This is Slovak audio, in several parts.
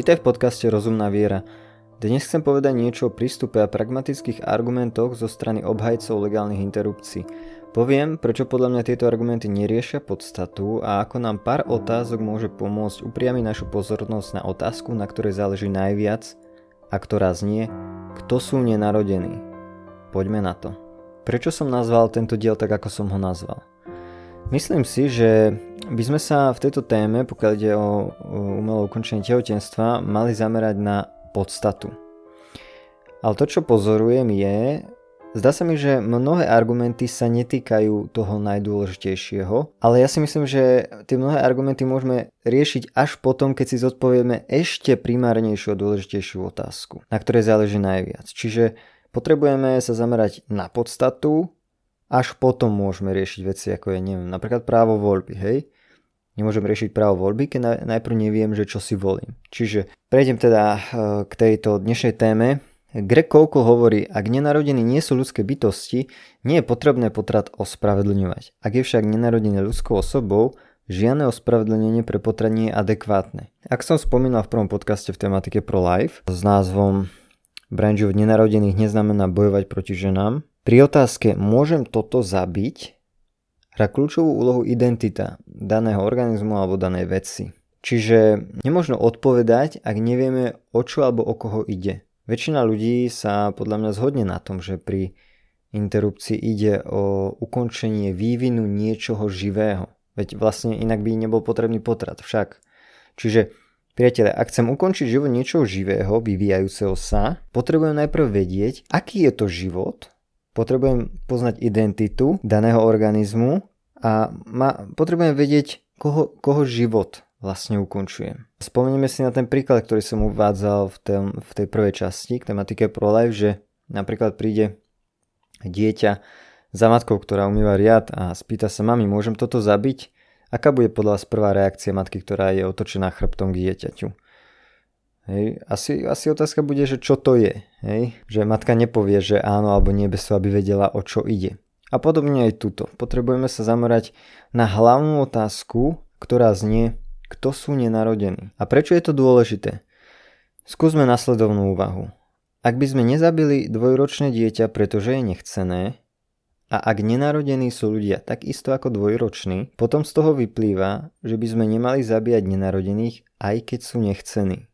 Vítaj v podcaste Rozumná viera. Dnes chcem povedať niečo o prístupe a pragmatických argumentoch zo strany obhajcov legálnych interrupcií. Poviem, prečo podľa mňa tieto argumenty neriešia podstatu a ako nám pár otázok môže pomôcť upriamiť našu pozornosť na otázku, na ktorej záleží najviac a ktorá znie, kto sú nenarodení. Poďme na to. Prečo som nazval tento diel tak, ako som ho nazval? Myslím si, že by sme sa v tejto téme, pokiaľ ide o umelé ukončenie tehotenstva, mali zamerať na podstatu. Ale to, čo pozorujem je, zdá sa mi, že mnohé argumenty sa netýkajú toho najdôležitejšieho, ale ja si myslím, že tie mnohé argumenty môžeme riešiť až potom, keď si zodpovieme ešte primárnejšiu a dôležitejšiu otázku, na ktorej záleží najviac. Čiže potrebujeme sa zamerať na podstatu, až potom môžeme riešiť veci ako je, neviem, napríklad právo voľby, hej? Nemôžem riešiť právo voľby, keď najprv neviem, že čo si volím. Čiže prejdem teda eh, k tejto dnešnej téme. Greg Koukl hovorí, ak nenarodení nie sú ľudské bytosti, nie je potrebné potrat ospravedlňovať. Ak je však nenarodený ľudskou osobou, žiadne ospravedlnenie pre potrat nie je adekvátne. Ak som spomínal v prvom podcaste v tematike pro life s názvom Branžov nenarodených neznamená bojovať proti ženám, pri otázke môžem toto zabiť hrá kľúčovú úlohu identita daného organizmu alebo danej veci. Čiže nemôžno odpovedať, ak nevieme o čo alebo o koho ide. Väčšina ľudí sa podľa mňa zhodne na tom, že pri interrupcii ide o ukončenie vývinu niečoho živého. Veď vlastne inak by nebol potrebný potrat však. Čiže Priatelia, ak chcem ukončiť život niečoho živého, vyvíjajúceho sa, potrebujem najprv vedieť, aký je to život potrebujem poznať identitu daného organizmu a ma, potrebujem vedieť, koho, koho život vlastne ukončujem. Spomenieme si na ten príklad, ktorý som uvádzal v, tém, v tej prvej časti k tematike ProLife, že napríklad príde dieťa za matkou, ktorá umýva riad a spýta sa, mami, môžem toto zabiť? Aká bude podľa vás prvá reakcia matky, ktorá je otočená chrbtom k dieťaťu? Hej. Asi, asi otázka bude, že čo to je. Hej. Že matka nepovie, že áno alebo nie bez toho, aby vedela, o čo ide. A podobne aj tuto. Potrebujeme sa zamerať na hlavnú otázku, ktorá znie, kto sú nenarodení. A prečo je to dôležité? Skúsme nasledovnú úvahu. Ak by sme nezabili dvojročné dieťa, pretože je nechcené, a ak nenarodení sú ľudia takisto ako dvojroční, potom z toho vyplýva, že by sme nemali zabíjať nenarodených, aj keď sú nechcení.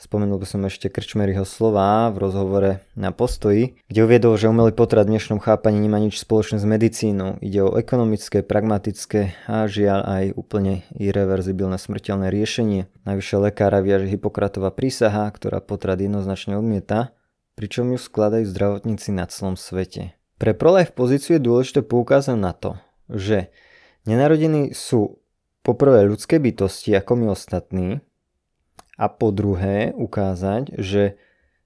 Spomenul by som ešte Krčmeryho slova v rozhovore na postoji, kde uviedol, že umelý potrat v dnešnom chápaní nemá nič spoločné s medicínou. Ide o ekonomické, pragmatické a žiaľ aj úplne irreverzibilné smrteľné riešenie. Najvyššie lekára viaže Hipokratová prísaha, ktorá potrat jednoznačne odmieta, pričom ju skladajú zdravotníci na celom svete. Pre v pozíciu je dôležité poukázať na to, že nenarodení sú poprvé ľudské bytosti ako my ostatní, a po druhé ukázať, že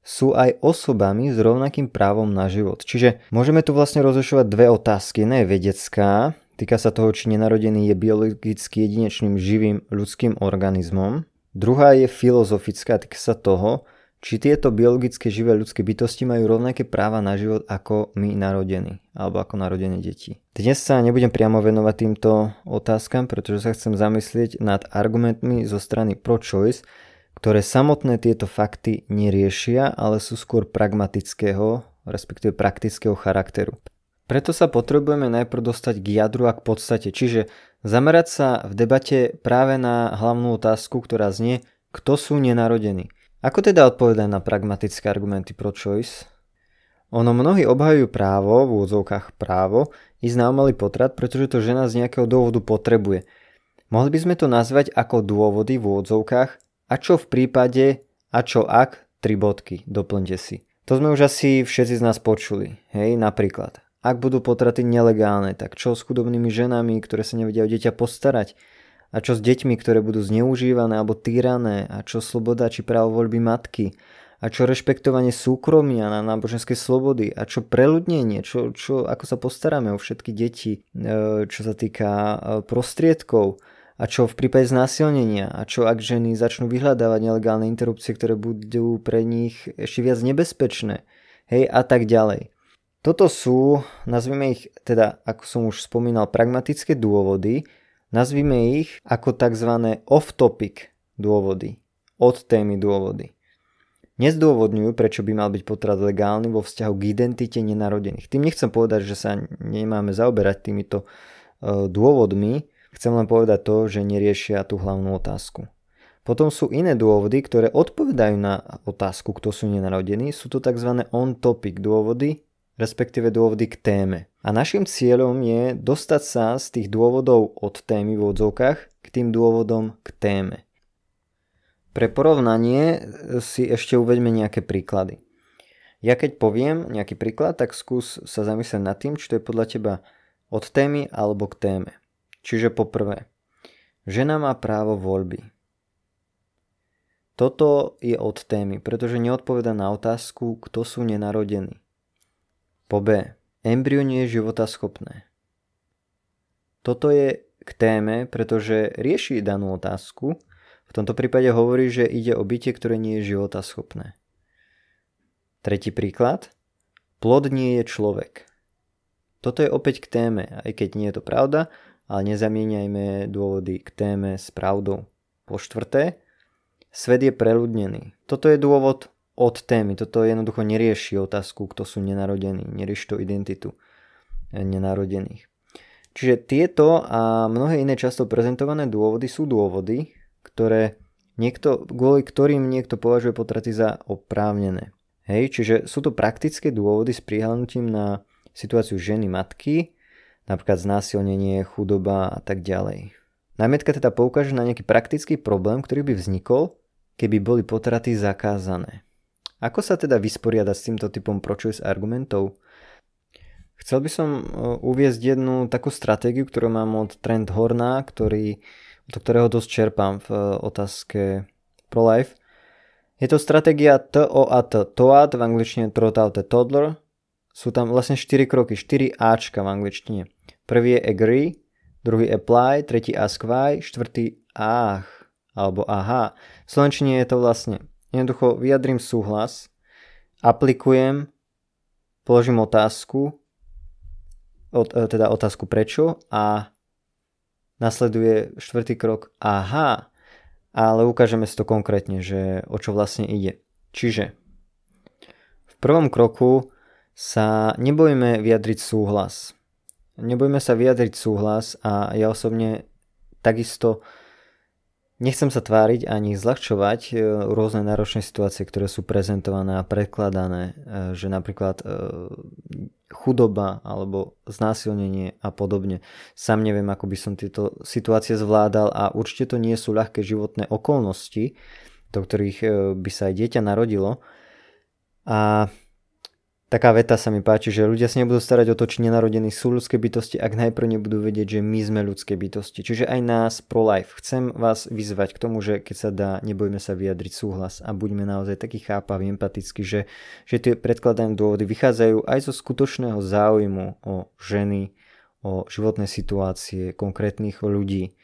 sú aj osobami s rovnakým právom na život. Čiže môžeme tu vlastne rozlišovať dve otázky. Jedna je vedecká, týka sa toho, či nenarodený je biologicky jedinečným živým ľudským organizmom. Druhá je filozofická, týka sa toho, či tieto biologické živé ľudské bytosti majú rovnaké práva na život ako my narodení, alebo ako narodené deti. Dnes sa nebudem priamo venovať týmto otázkam, pretože sa chcem zamyslieť nad argumentmi zo strany pro-choice, ktoré samotné tieto fakty neriešia, ale sú skôr pragmatického, respektíve praktického charakteru. Preto sa potrebujeme najprv dostať k jadru a k podstate, čiže zamerať sa v debate práve na hlavnú otázku, ktorá znie, kto sú nenarodení. Ako teda odpovedať na pragmatické argumenty pro choice? Ono mnohí obhajujú právo, v úvodzovkách právo, ísť na umelý potrat, pretože to žena z nejakého dôvodu potrebuje. Mohli by sme to nazvať ako dôvody v úvodzovkách, a čo v prípade, a čo ak, tri bodky, doplňte si. To sme už asi všetci z nás počuli, hej, napríklad. Ak budú potraty nelegálne, tak čo s chudobnými ženami, ktoré sa nevedia o dieťa postarať? A čo s deťmi, ktoré budú zneužívané alebo týrané? A čo sloboda či právo voľby matky? A čo rešpektovanie súkromia na náboženskej slobody? A čo preľudnenie? Čo, čo, ako sa postaráme o všetky deti? E, čo sa týka e, prostriedkov? A čo v prípade znásilnenia? A čo ak ženy začnú vyhľadávať nelegálne interrupcie, ktoré budú pre nich ešte viac nebezpečné? Hej, a tak ďalej. Toto sú, nazvime ich teda, ako som už spomínal, pragmatické dôvody, nazvime ich ako tzv. off-topic dôvody. od témy dôvody. Nezdôvodňujú, prečo by mal byť potrat legálny vo vzťahu k identite nenarodených. Tým nechcem povedať, že sa nemáme zaoberať týmito e, dôvodmi, chcem len povedať to, že neriešia tú hlavnú otázku. Potom sú iné dôvody, ktoré odpovedajú na otázku, kto sú nenarodení. Sú to tzv. on-topic dôvody, respektíve dôvody k téme. A našim cieľom je dostať sa z tých dôvodov od témy v odzovkách k tým dôvodom k téme. Pre porovnanie si ešte uveďme nejaké príklady. Ja keď poviem nejaký príklad, tak skús sa zamyslieť nad tým, či to je podľa teba od témy alebo k téme. Čiže poprvé, žena má právo voľby. Toto je od témy, pretože neodpoveda na otázku, kto sú nenarodení. Po B. Embryo nie je životaschopné. Toto je k téme, pretože rieši danú otázku, v tomto prípade hovorí, že ide o bytie, ktoré nie je životaschopné. Tretí príklad. Plod nie je človek. Toto je opäť k téme, aj keď nie je to pravda, ale nezamieňajme dôvody k téme s pravdou. Po štvrté, svet je preľudnený. Toto je dôvod od témy. Toto jednoducho nerieši otázku, kto sú nenarodení. Nerieši to identitu nenarodených. Čiže tieto a mnohé iné často prezentované dôvody sú dôvody, ktoré niekto, kvôli ktorým niekto považuje potraty za oprávnené. Hej, čiže sú to praktické dôvody s prihľadnutím na situáciu ženy matky, napríklad znásilnenie, chudoba a tak ďalej. Námietka teda poukáže na nejaký praktický problém, ktorý by vznikol, keby boli potraty zakázané. Ako sa teda vysporiadať s týmto typom pro-choice argumentov? Chcel by som e, uviezť jednu takú stratégiu, ktorú mám od Trent Horna, ktorý do ktorého dosť čerpám v eh, otázke pro-life. Je to stratégia TOAT, TOAT v angličtine Trot Out a Toddler. Sú tam vlastne 4 kroky, 4 Ačka v angličtine. Prvý je agree, druhý apply, tretí ask why, štvrtý ach, alebo aha. V slovenčine je to vlastne jednoducho vyjadrím súhlas, aplikujem, položím otázku, eh, teda otázku prečo a Nasleduje štvrtý krok, aha, ale ukážeme si to konkrétne, že o čo vlastne ide. Čiže v prvom kroku sa nebojíme vyjadriť súhlas. Nebojíme sa vyjadriť súhlas a ja osobne takisto Nechcem sa tváriť ani zľahčovať e, rôzne náročné situácie, ktoré sú prezentované a predkladané, e, že napríklad e, chudoba alebo znásilnenie a podobne. Sam neviem, ako by som tieto situácie zvládal a určite to nie sú ľahké životné okolnosti, do ktorých by sa aj dieťa narodilo. A taká veta sa mi páči, že ľudia sa nebudú starať o to, či nenarodení sú ľudské bytosti, ak najprv nebudú vedieť, že my sme ľudské bytosti. Čiže aj nás pro life. Chcem vás vyzvať k tomu, že keď sa dá, nebojme sa vyjadriť súhlas a buďme naozaj takí chápaví, empatickí, že, že tie predkladané dôvody vychádzajú aj zo skutočného záujmu o ženy, o životné situácie konkrétnych ľudí.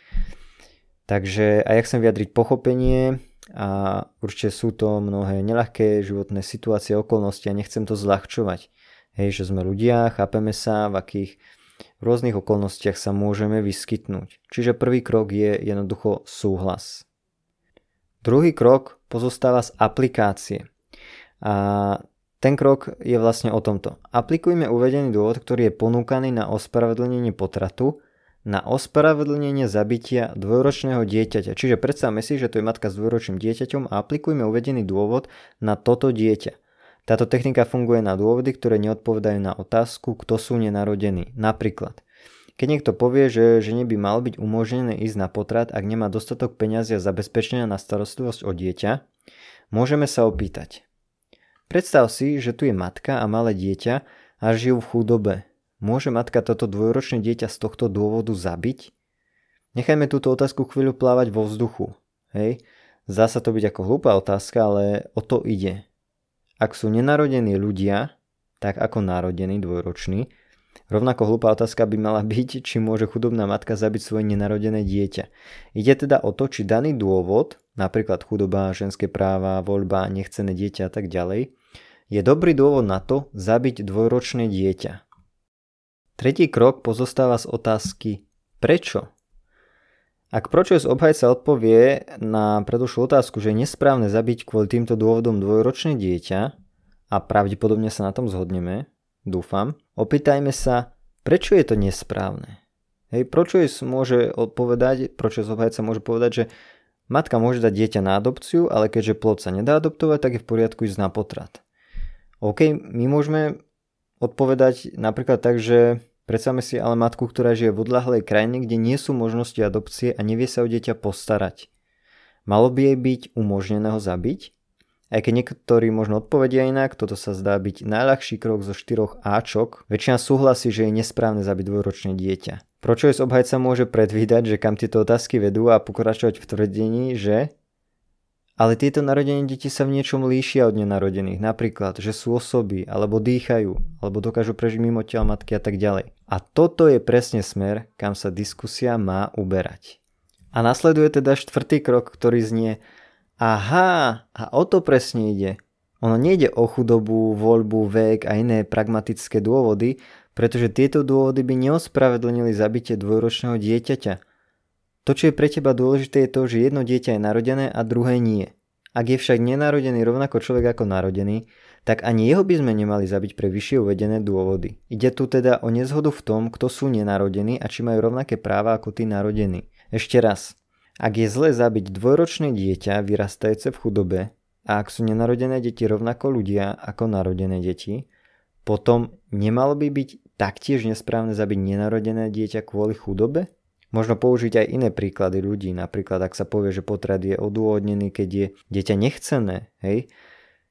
Takže aj ja chcem vyjadriť pochopenie, a určite sú to mnohé neľahké životné situácie, okolnosti a nechcem to zľahčovať. Hej, že sme ľudia, chápeme sa, v akých rôznych okolnostiach sa môžeme vyskytnúť. Čiže prvý krok je jednoducho súhlas. Druhý krok pozostáva z aplikácie. A ten krok je vlastne o tomto. Aplikujme uvedený dôvod, ktorý je ponúkaný na ospravedlnenie potratu na ospravedlnenie zabitia dvojročného dieťaťa. Čiže predstavme si, že to je matka s dvojročným dieťaťom a aplikujme uvedený dôvod na toto dieťa. Táto technika funguje na dôvody, ktoré neodpovedajú na otázku, kto sú nenarodení. Napríklad, keď niekto povie, že žene by mal byť umožnené ísť na potrat, ak nemá dostatok peňazí zabezpečenia na starostlivosť o dieťa, môžeme sa opýtať. Predstav si, že tu je matka a malé dieťa a žijú v chudobe, Môže matka toto dvojročné dieťa z tohto dôvodu zabiť? Nechajme túto otázku chvíľu plávať vo vzduchu. Hej? Zdá sa to byť ako hlúpa otázka, ale o to ide. Ak sú nenarodení ľudia, tak ako narodený dvojročný, rovnako hlúpa otázka by mala byť, či môže chudobná matka zabiť svoje nenarodené dieťa. Ide teda o to, či daný dôvod, napríklad chudoba, ženské práva, voľba, nechcené dieťa a tak ďalej, je dobrý dôvod na to zabiť dvojročné dieťa. Tretí krok pozostáva z otázky prečo? Ak pročujúc obhajca odpovie na predošlú otázku, že je nesprávne zabiť kvôli týmto dôvodom dvojročné dieťa, a pravdepodobne sa na tom zhodneme, dúfam, opýtajme sa, prečo je to nesprávne. Hej, pročujúc môže odpovedať, pročujúc obhajca môže povedať, že matka môže dať dieťa na adopciu, ale keďže plod sa nedá adoptovať, tak je v poriadku ísť na potrat. OK, my môžeme odpovedať napríklad tak, že Predstavme si ale matku, ktorá žije v odlahlej krajine, kde nie sú možnosti adopcie a nevie sa o dieťa postarať. Malo by jej byť umožnené ho zabiť? Aj keď niektorí možno odpovedia inak, toto sa zdá byť najľahší krok zo štyroch Ačok, väčšina súhlasí, že je nesprávne zabiť dvojročné dieťa. Pročo je obhajca môže predvídať, že kam tieto otázky vedú a pokračovať v tvrdení, že ale tieto narodené deti sa v niečom líšia od nenarodených. Napríklad, že sú osoby, alebo dýchajú, alebo dokážu prežiť mimo tela matky a tak ďalej. A toto je presne smer, kam sa diskusia má uberať. A nasleduje teda štvrtý krok, ktorý znie Aha, a o to presne ide. Ono nejde o chudobu, voľbu, vek a iné pragmatické dôvody, pretože tieto dôvody by neospravedlnili zabitie dvojročného dieťaťa – to, čo je pre teba dôležité, je to, že jedno dieťa je narodené a druhé nie. Ak je však nenarodený rovnako človek ako narodený, tak ani jeho by sme nemali zabiť pre vyššie uvedené dôvody. Ide tu teda o nezhodu v tom, kto sú nenarodení a či majú rovnaké práva ako tí narodení. Ešte raz, ak je zle zabiť dvojročné dieťa vyrastajúce v chudobe a ak sú nenarodené deti rovnako ľudia ako narodené deti, potom nemalo by byť taktiež nesprávne zabiť nenarodené dieťa kvôli chudobe? Možno použiť aj iné príklady ľudí, napríklad ak sa povie, že potrat je odôvodnený, keď je dieťa nechcené, hej,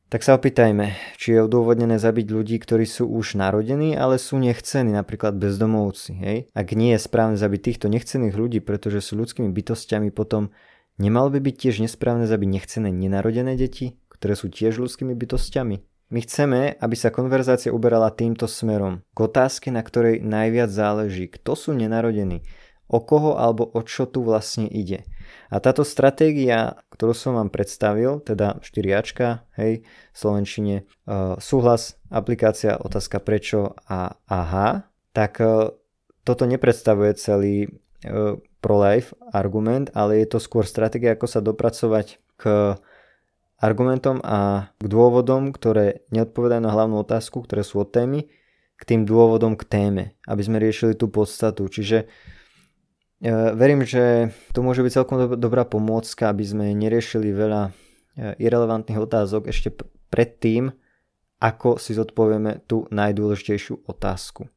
tak sa opýtajme, či je odôvodnené zabiť ľudí, ktorí sú už narodení, ale sú nechcení, napríklad bezdomovci. Hej? Ak nie je správne zabiť týchto nechcených ľudí, pretože sú ľudskými bytostiami, potom nemalo by byť tiež nesprávne zabiť nechcené nenarodené deti, ktoré sú tiež ľudskými bytostiami. My chceme, aby sa konverzácia uberala týmto smerom, k otázke, na ktorej najviac záleží, kto sú nenarodení o koho alebo o čo tu vlastne ide. A táto stratégia, ktorú som vám predstavil, teda 4Ačka, hej, v Slovenčine, uh, súhlas, aplikácia, otázka prečo a aha, tak uh, toto nepredstavuje celý uh, pro-life argument, ale je to skôr stratégia, ako sa dopracovať k argumentom a k dôvodom, ktoré neodpovedajú na hlavnú otázku, ktoré sú od témy, k tým dôvodom k téme, aby sme riešili tú podstatu. Čiže Verím, že to môže byť celkom dobrá pomôcka, aby sme neriešili veľa e, irrelevantných otázok ešte predtým, ako si zodpovieme tú najdôležitejšiu otázku.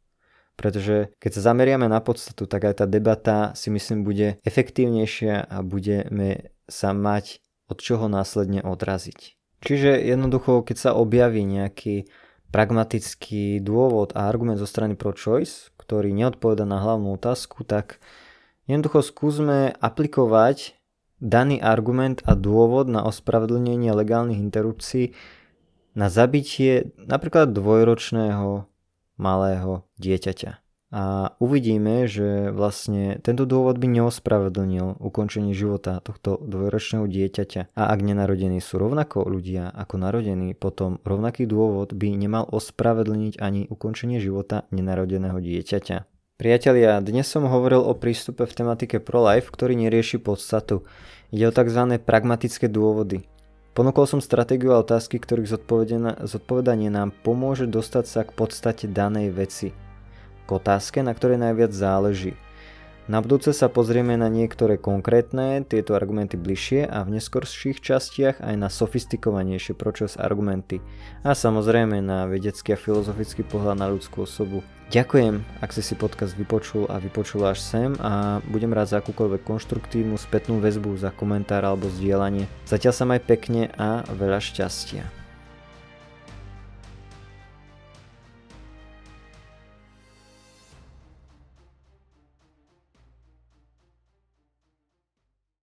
Pretože keď sa zameriame na podstatu, tak aj tá debata si myslím bude efektívnejšia a budeme sa mať od čoho následne odraziť. Čiže jednoducho, keď sa objaví nejaký pragmatický dôvod a argument zo strany pro-choice, ktorý neodpoveda na hlavnú otázku, tak Jednoducho skúsme aplikovať daný argument a dôvod na ospravedlnenie legálnych interrupcií na zabitie napríklad dvojročného malého dieťaťa. A uvidíme, že vlastne tento dôvod by neospravedlnil ukončenie života tohto dvojročného dieťaťa. A ak nenarodení sú rovnako ľudia ako narodení, potom rovnaký dôvod by nemal ospravedlniť ani ukončenie života nenarodeného dieťaťa. Priatelia, dnes som hovoril o prístupe v tematike pro-life, ktorý nerieši podstatu. Ide o tzv. pragmatické dôvody. Ponúkol som stratégiu a otázky, ktorých zodpovedanie nám pomôže dostať sa k podstate danej veci. K otázke, na ktorej najviac záleží. Na budúce sa pozrieme na niektoré konkrétne tieto argumenty bližšie a v neskorších častiach aj na sofistikovanejšie pročos argumenty a samozrejme na vedecký a filozofický pohľad na ľudskú osobu. Ďakujem, ak si si podcast vypočul a vypočul až sem a budem rád za akúkoľvek konštruktívnu spätnú väzbu, za komentár alebo zdieľanie. Zatiaľ sa maj pekne a veľa šťastia.